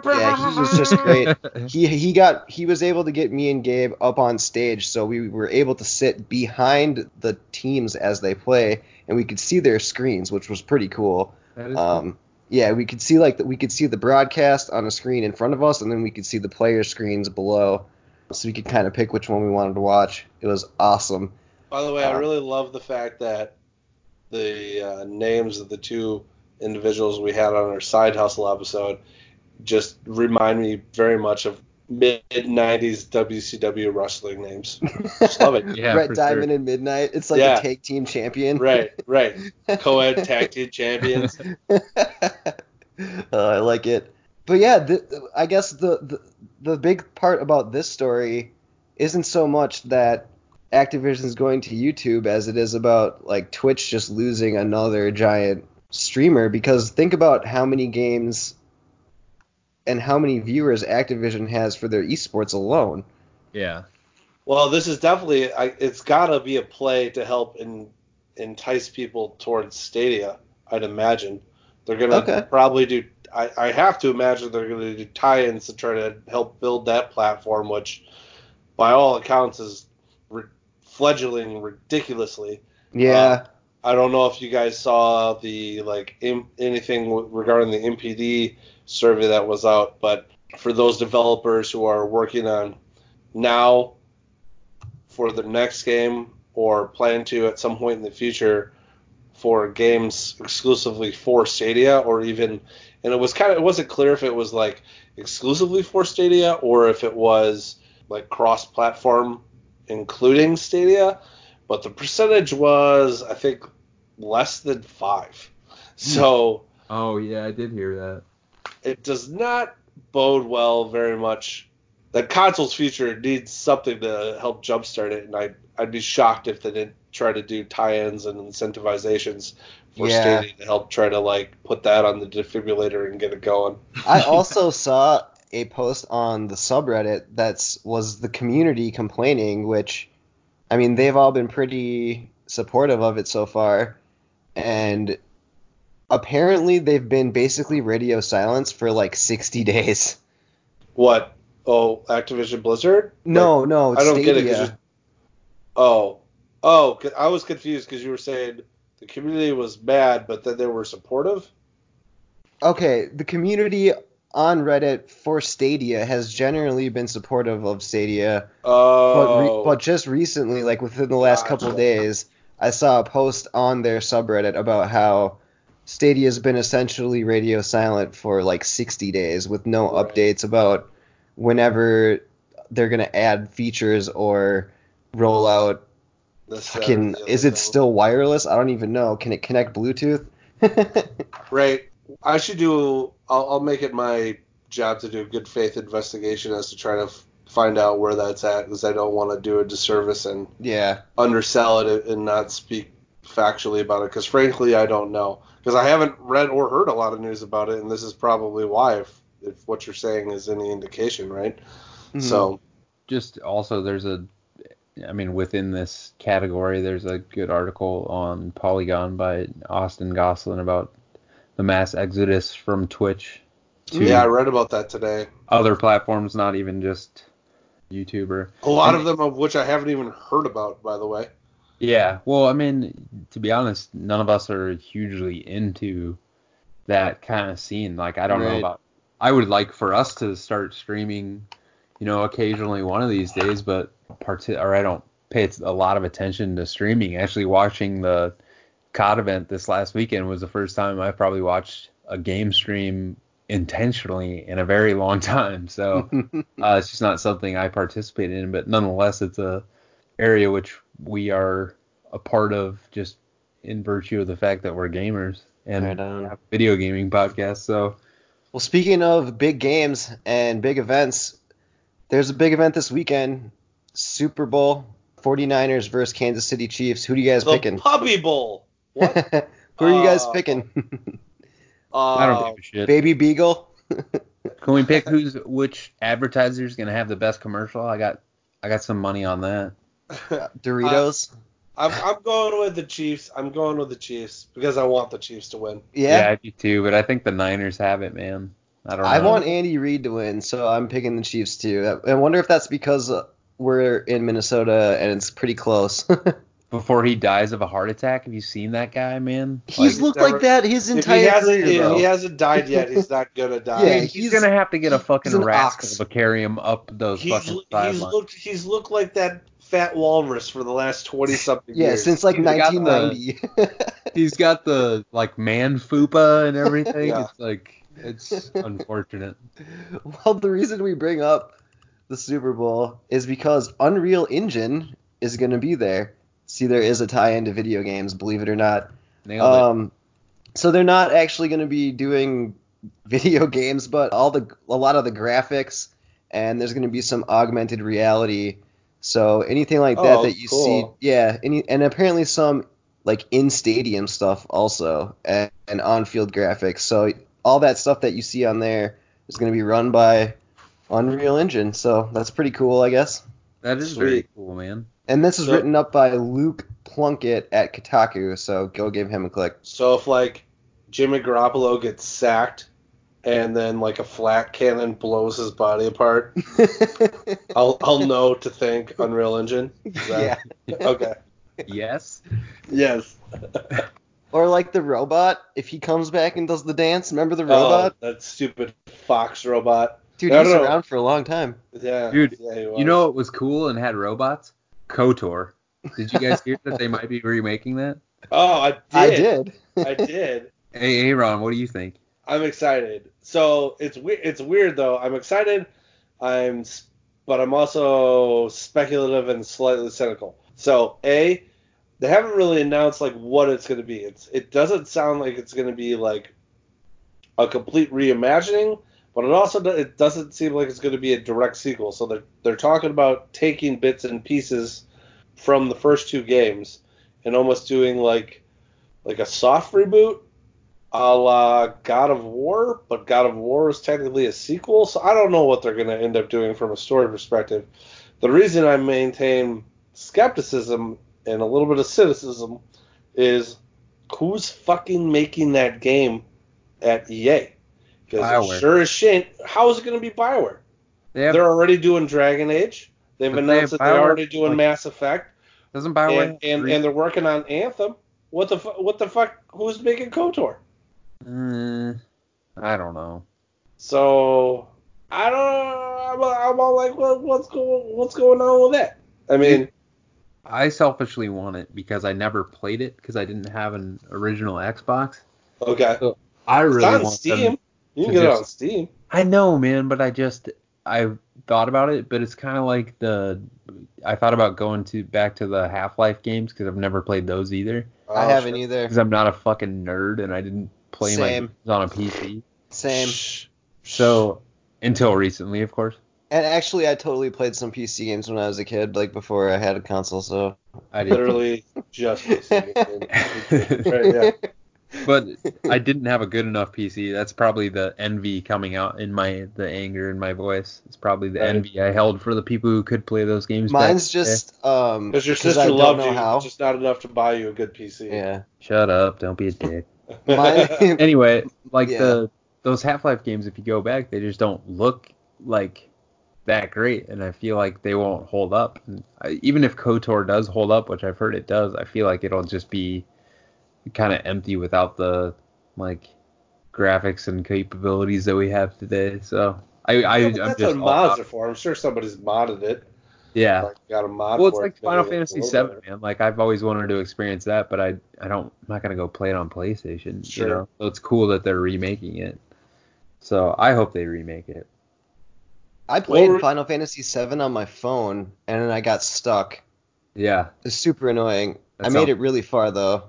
Yeah, he was just *laughs* great. *laughs* He he got he was able to get me and Gabe up on stage, so we were able to sit behind the teams as they play, and we could see their screens, which was pretty cool. That is Um, yeah, we could see like the, we could see the broadcast on a screen in front of us, and then we could see the player screens below, so we could kind of pick which one we wanted to watch. It was awesome. By the way, I Uh, really love the fact that the uh, names of the two individuals we had on our side hustle episode just remind me very much of mid '90s WCW wrestling names. Just love it. *laughs* Yeah, Brett for Diamond sure. and Midnight. It's like Yeah. a tag team champion. Right, right. *laughs* Co-ed tag team champions. Uh, *laughs* I like it. But yeah, the, I guess the, the the big part about this story isn't so much that Activision's going to YouTube as it is about like Twitch just losing another giant streamer because think about how many games and how many viewers Activision has for their esports alone. Yeah. Well, this is definitely I, it's got to be a play to help in, entice people towards Stadia. I'd imagine they're gonna Okay. probably do. I, I have to imagine they're gonna do tie-ins to try to help build that platform, which, by all accounts, is re- fledgling ridiculously. Yeah. Uh, I don't know if you guys saw the like im- anything regarding the MPD survey that was out, but for those developers who are working on now for the next game or plan to at some point in the future for games exclusively for Stadia or even and it was kind of it wasn't clear if it was like exclusively for Stadia or if it was like cross platform including Stadia but the percentage was I think less than 5 hmm. so Oh yeah, I did hear that. it does not bode well very much. The console's future needs something to help jumpstart it, and I'd, I'd be shocked if they didn't try to do tie-ins and incentivizations for Yeah. Stadia to help try to like put that on the defibrillator and get it going. *laughs* I also *laughs* saw a post on the subreddit that's was the community complaining, which I mean they've all been pretty supportive of it so far, and apparently they've been basically radio silence for like 60 days. What? Oh, Activision Blizzard? No, no, I don't get it. oh, oh, oh, I was confused because you were saying the community was mad, but then they were supportive. Okay, the community on Reddit for Stadia has generally been supportive of Stadia, but, re- Oh, but just recently, like within the last couple Gotcha. days, I saw a post on their subreddit about how Stadia has been essentially radio silent for like 60 days with no Right. updates about whenever they're gonna add features or roll out. Fucking, is it still wireless? I don't even know. Can it connect Bluetooth? *laughs* Right. I should do. I'll, I'll make it my job to do a good faith investigation as to try to f- find out where that's at, because I don't want to do a disservice and yeah. undersell it and not speak factually about it. Because frankly, I don't know. Because I haven't read or heard a lot of news about it, and this is probably why, if if what you're saying is any indication, right? Mhm. So Just also there's a I mean within this category there's a good article on Polygon by Austin Goslin about the mass exodus from Twitch yeah, I read about that today. other platforms, not even just YouTuber. A lot And- of them of which I haven't even heard about, by the way. Yeah, well, I mean, to be honest, none of us are hugely into that kind of scene. Like, I don't know about. I would like for us to start streaming, you know, occasionally one of these days, but part or I don't pay a lot of attention to streaming. Actually, watching the COD event this last weekend was the first time I probably watched a game stream intentionally in a very long *laughs* time. So *laughs* uh, it's just not something I participate in, but nonetheless, it's a area which we are a part of just in virtue of the fact that we're gamers and Right on. have video gaming podcast. So Well, speaking of big games and big events, there's a big event this weekend Super Bowl, 49ers versus Kansas City Chiefs. Who do you guys The picking? Puppy Bowl. What? *laughs* Who are you guys Uh, picking? Uh, I don't give a shit. Baby Beagle? *laughs* Can we pick who's which advertiser's gonna have the best commercial? I got I got some money on that. *laughs* Doritos? I'm, I'm going with the Chiefs. I'm going with the Chiefs because I want the Chiefs to win. yeah. I do too, but I think the Niners have it, man. I don't know. I want Andy Reid to win, so I'm picking the Chiefs too. I wonder if that's because uh, we're in Minnesota and it's pretty close. *laughs* before he dies of a heart attack. Have you seen that guy, man? He's looked never- like that his If entire he hasn't, career, if he hasn't died yet, he's not gonna *laughs* die. Yeah, he's, he's- gonna have to get a fucking he's an rascal to carry him up those he's, fucking he's looked he's looked like that fat walrus for the last twenty something *laughs* yeah, years. since like He's got the- 1990. *laughs* He's got the like man fupa and everything. Yeah. It's like it's unfortunate. well, the reason we bring up the Super Bowl is because Unreal Engine is going to be there. See, there is a tie-in to video games, believe it or not. Nailed it. Um, so they're not actually going to be doing *laughs* video games, but all the a lot of the graphics, and there's going to be some augmented reality. So anything like that Oh, that you cool. see, yeah, any, and apparently some like in stadium stuff also, and, and on field graphics. So all that stuff that you see on there is going to be run by Unreal Engine. So that's pretty cool, I guess. That is very Sweet. cool, man. And this is So- written up by Luke Plunkett at Kotaku. So go give him a click. So if like Jimmy Garoppolo gets sacked and then like a flat cannon blows his body apart, *laughs* I'll I'll know to thank Unreal Engine. Is yeah. *laughs* Okay. Yes. Yes. *laughs* Or like the robot, if he comes back and does the dance, remember the oh, robot? Oh, that stupid fox robot. Dude, I he's know. around for a long time. Yeah. Dude, yeah. You know what was cool and had robots? KOTOR. Did you guys *laughs* hear that they might be remaking that? Oh, I did. I did. I *laughs* did. Hey, Aaron, what do you think? I'm excited. So it's weird. It's weird though. I'm excited. I'm, s- but I'm also speculative and slightly cynical. So a, they haven't really announced like what it's going to be. It's it doesn't sound like it's going to be like a complete reimagining, but it also it doesn't seem like it's going to be a direct sequel. So they're they're talking about taking bits and pieces from the first two games and almost doing like like a soft reboot a la God of War, but God of War is technically a sequel, so I don't know what they're going to end up doing from a story perspective. The reason I maintain skepticism and a little bit of cynicism is who's fucking making that game at EA? Because sure as shit, how is it going to be Bioware? They have, They're already doing Dragon Age. They've they announced have that they're already doing like- Mass Effect, doesn't Bioware and, and, and they're working on Anthem. What the fu- what the fuck? Who's making KOTOR? Uh, I don't know. So I don't. I'm, I'm all like, what, what's going what's going on with that? I mean, I selfishly want it because I never played it because I didn't have an original Xbox. okay, I it's really on want Steam. them. You can get it just- on Steam. I know, man, but I just I thought about it, but it's kind of like the I thought about going to back to the Half-Life games because I've never played those either I Oh, haven't shit. either. because I'm not a fucking nerd and I didn't play my Same. games on a PC. Same. So until recently, of course, And actually, I totally played some PC games when I was a kid, like before I had a console. So I did. literally *laughs* just listening. *laughs* right, yeah. But *laughs* I didn't have a good enough PC. That's probably the envy coming out in my the anger in my voice. It's probably the Right. envy I held for the people who could play those games. mine's in the just um Because your 'cause sister I don't loved you, how. just not enough to buy you a good PC. Yeah. shut up, don't be a dick. *laughs* Mine, *laughs* anyway, like Yeah. the those Half-Life games, if you go back, they just don't look like that great, and I feel like they won't hold up. And I, even if KOTOR does hold up, which I've heard it does, I feel like it'll just be kind of empty without the like graphics and capabilities that we have today. So I, I Yeah, I'm that's just what mods are for. I'm sure somebody's modded it. yeah. Like, got a mod Well, it's for like it, Final Fantasy it's a little VII, man. Like I've always wanted to experience that, but I I don't I'm not gonna go play it on PlayStation. Sure. You know, so it's cool that they're remaking it. So I hope they remake it. I played Well, Final Fantasy VII on my phone, and then I got stuck. Yeah, It's super annoying. That I made sounds- it really far though,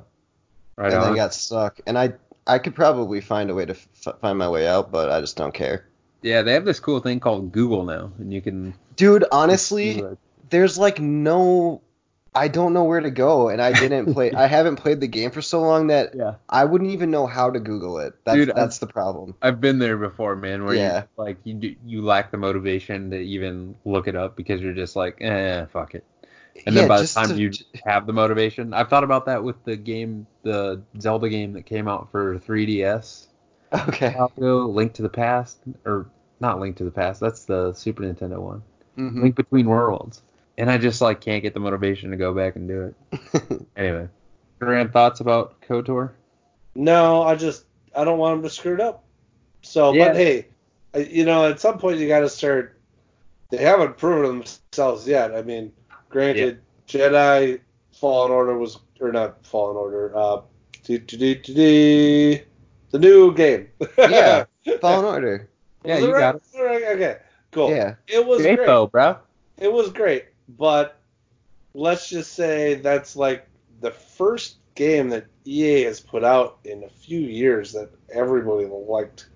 right and on. then got stuck. And I I could probably find a way to f- find my way out, but I just don't care. Yeah, they have this cool thing called Google now, and you can. Dude, honestly, *laughs* there's like no I don't know where to go and I didn't play *laughs* I haven't played the game for so long that Yeah, I wouldn't even know how to google it. That's Dude, that's the problem. I've been there before, man. Where Yeah. you like you do, you lack the motivation to even look it up because you're just like, eh, fuck it. And then by the time to- you have the motivation, I've thought about that with the game, the Zelda game that came out for 3DS. Okay. while Link to the Past, or not Link to the Past. That's the Super Nintendo one. Mhm. Link Between Worlds. And I just like can't get the motivation to go back and do it. *laughs* Anyway, Grant, thoughts about Kotor? No, I just I don't want them to screw it up. So, Yeah. but hey, you know, at some point you got to start. They haven't proven themselves yet. I mean, granted, Jedi Fallen Order was or not Fallen Order. Uh, dee- dee- dee- dee- dee, the new game. Yeah. *laughs* Fallen Order. Yeah, you right? got it. All right, Okay, cool. Yeah. It was Great great. though, bro. It was great, but let's just say that's like the first game that EA has put out in a few years that everybody liked.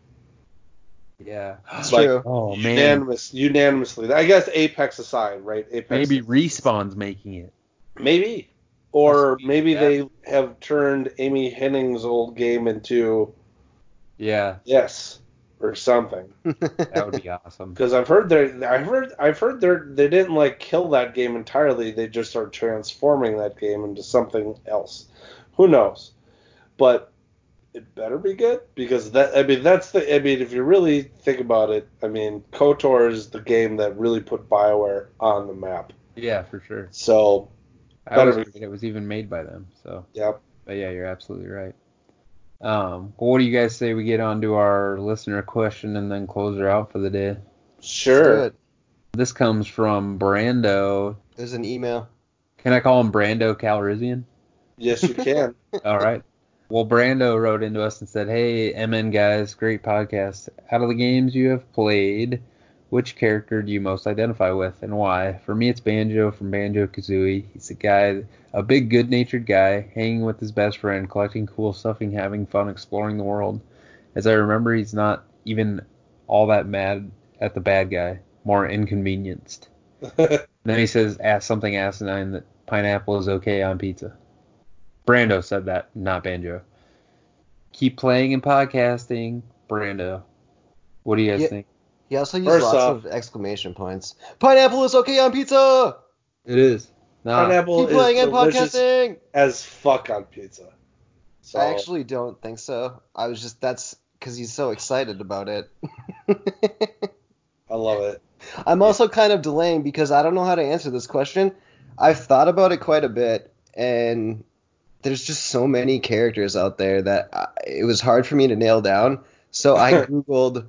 Yeah. It's Like, true. Oh man. Unanimous, unanimously. I guess Apex aside, right? Apex. Maybe Respawn's making it. Maybe. Or maybe Yeah. they have turned Amy Hennig's old game into Yeah. yes. or something. *laughs* That would be awesome. Because I've heard they I've heard I've heard they they didn't like kill that game entirely. They just are transforming that game into something else. Who knows? But it better be good because that I mean that's the I mean if you really think about it, I mean KOTOR is the game that really put BioWare on the map. Yeah, for sure. So I Better always be- forget it was even made by them. So, yep. but yeah, you're absolutely right. Um, well, what do you guys say we get on to our listener question and then close her out for the day? Sure. This comes from Brando. There's an email. Can I call him Brando Calrissian? Yes, you can. *laughs* All right. Well, Brando wrote into us and said, "Hey, MN guys, great podcast. Out of the games you have played, which character do you most identify with and why? For me, it's Banjo from Banjo Kazooie. He's a guy, a big, good-natured guy, hanging with his best friend, collecting cool stuff and having fun exploring the world. As I remember, he's not even all that mad at the bad guy, more inconvenienced. *laughs* Then he says, ask something asinine that pineapple is okay on pizza. Brando said that, not Banjo. Keep playing and podcasting, Brando. What do you guys Yeah. think? He also used First lots off- of exclamation points. Pineapple is okay on pizza. It is. Nah, Pineapple Keep playing is and podcasting. as fuck on pizza. So I actually don't think so. I was just that's because he's so excited about it. I love it. *laughs* I'm also kind of delaying because I don't know how to answer this question. I've thought about it quite a bit, and there's just so many characters out there that I, it was hard for me to nail down. So I *laughs* googled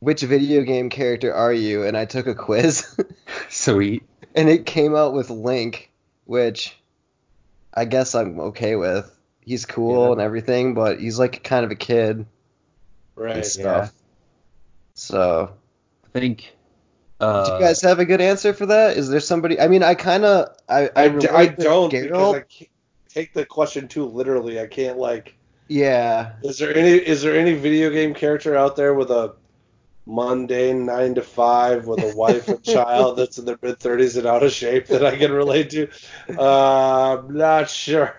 which video game character are you, and I took a quiz, *laughs* sweet. and it came out with Link, which I guess I'm okay with. He's cool Yeah. and everything, but he's like kind of a kid and Right. stuff. So I think. Uh, Do you guys have a good answer for that? Is there somebody? I mean, I kind of I relate to don't because Geralt. I can't take the question too literally. I can't like. Yeah, Is there any is there any video game character out there with a mundane nine to five with a wife and *laughs* child that's in their mid thirties and out of shape that I can relate to? Uh, I'm not sure.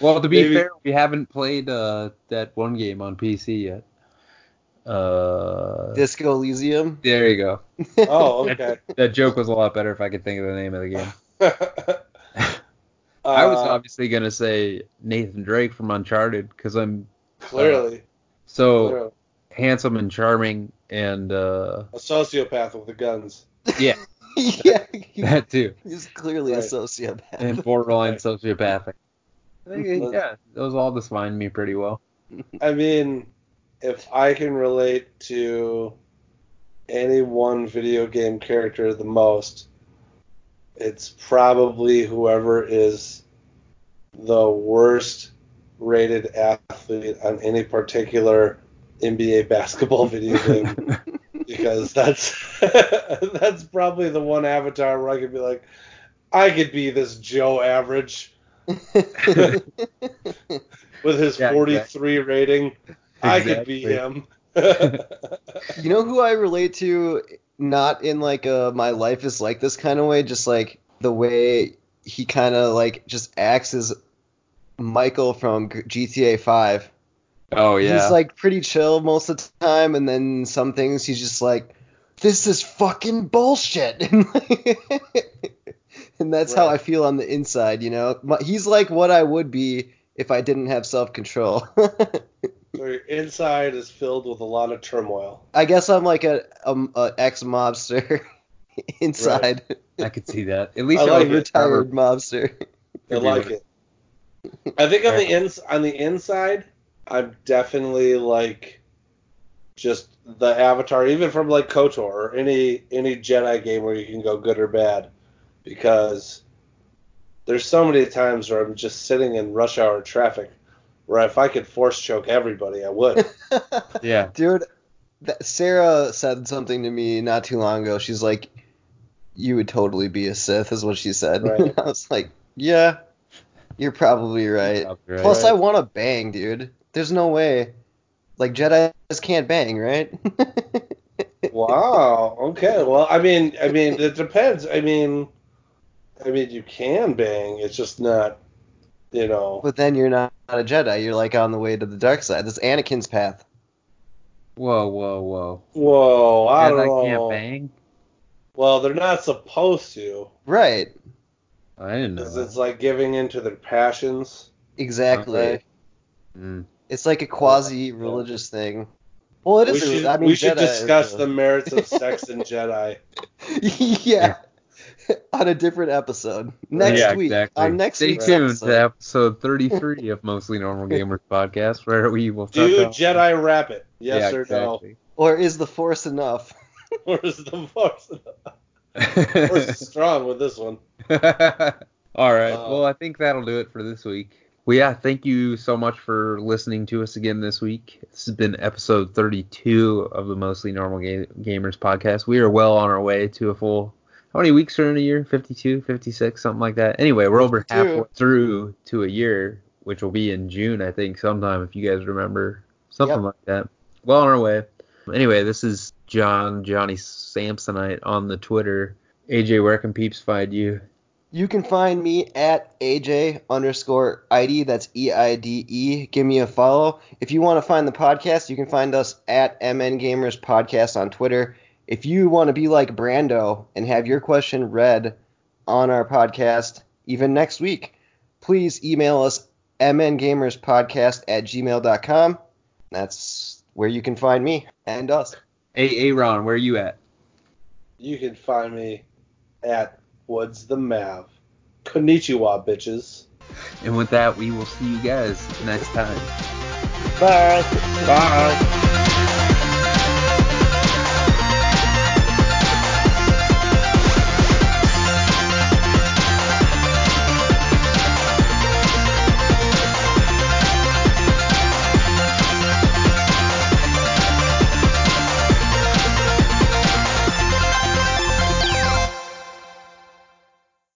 well, to be Maybe- fair, we haven't played uh, that one game on PC yet. Uh, Disco Elysium. there you go. oh, okay. *laughs* That joke was a lot better if I could think of the name of the game. *laughs* I was Uh, obviously gonna say Nathan Drake from Uncharted because I'm clearly, so clearly handsome and charming, and uh, a sociopath with the guns. *laughs* yeah, *laughs* yeah, that too, he's clearly a sociopath. and borderline *laughs* Right. sociopathic. Think, yeah, those all define me pretty well. I mean, if I can relate to any one video game character the most, it's probably whoever is the worst rated athlete on any particular NBA basketball video game. *laughs* because that's *laughs* that's probably the one avatar where I could be like, I could be this Joe average *laughs* with his Yeah, 43 rating. I could be him. *laughs* you know who I relate to? Not in like a my life is like this kind of way, just like the way he kind of like just acts as Michael from GTA 5. Oh yeah, He's like pretty chill most of the time, and then some things he's just like, "This is fucking bullshit," and, *laughs* and that's how I feel on the inside. You know, he's like what I would be if I didn't have self control. *laughs* so your inside is filled with a lot of turmoil. I guess I'm like a, a, a ex mobster *laughs* inside, I could see that. At least I you're like like it. retired mobster. I like it. I think on the ins on the inside, I'm definitely like just the avatar, even from like KOTOR or any any Jedi game where you can go good or bad, because there's so many times where I'm just sitting in rush hour traffic, where if I could force choke everybody, I would. *laughs* Yeah, Dude, that, Sarah said something to me not too long ago. She's like, "You would totally be a Sith," is what she said. Right. *laughs* I was like, "Yeah, you're probably right." Probably right. Plus, Right. I want to bang, dude. There's no way. Like Jedi's can't bang, right? *laughs* wow. Okay. Well, I mean, I mean, it depends. I mean, I mean, you can bang. It's just not, you know. But then you're not a Jedi. You're like on the way to the dark side. That's Anakin's path. Whoa, whoa, whoa. Whoa, I Jedi don't know. can't bang? Well, they're not supposed to, Right. I didn't know. because it's like giving into their passions. Exactly. Okay. Mm. It's like a quasi religious thing. Well, it we is. should, I mean, we should Jedi is discuss the merits of sex and Jedi. *laughs* yeah. *laughs* on a different episode next yeah, week. exactly. On next Stay week's tuned episode. to episode 33 of Mostly Normal Gamers *laughs* podcast, where we will talk Do about- Jedi rap it? Yes yeah, or exactly. Or is the Force enough? no? *laughs* Or is the force, force is strong with this one? All right. Uh, well, I think that'll do it for this week. Well, yeah, thank you so much for listening to us again this week. This has been episode 32 of the Mostly Normal Ga- Gamers podcast. We are well on our way to a full. How many weeks are in a year? 52, 56, something like that. Anyway, we're over 52. halfway through to a year, which will be in June, I think, sometime if you guys remember. Something Yep. like that. Well on our way. Anyway, this is Jon, Johnny Samsonite on the Twitter. AJ, where can peeps find you? You can find me at AJ underscore Eide. That's E I D E. Give me a follow. If you want to find the podcast, you can find us at MN Gamers Podcast on Twitter. If you want to be like Brando and have your question read on our podcast, even next week, please email us mngamerspodcast at gmail.com. That's where you can find me and us. Hey, Aaron, where are you at? You can find me at Woods the Mav. Konnichiwa, bitches. And with that, we will see you guys next time. Bye. Bye.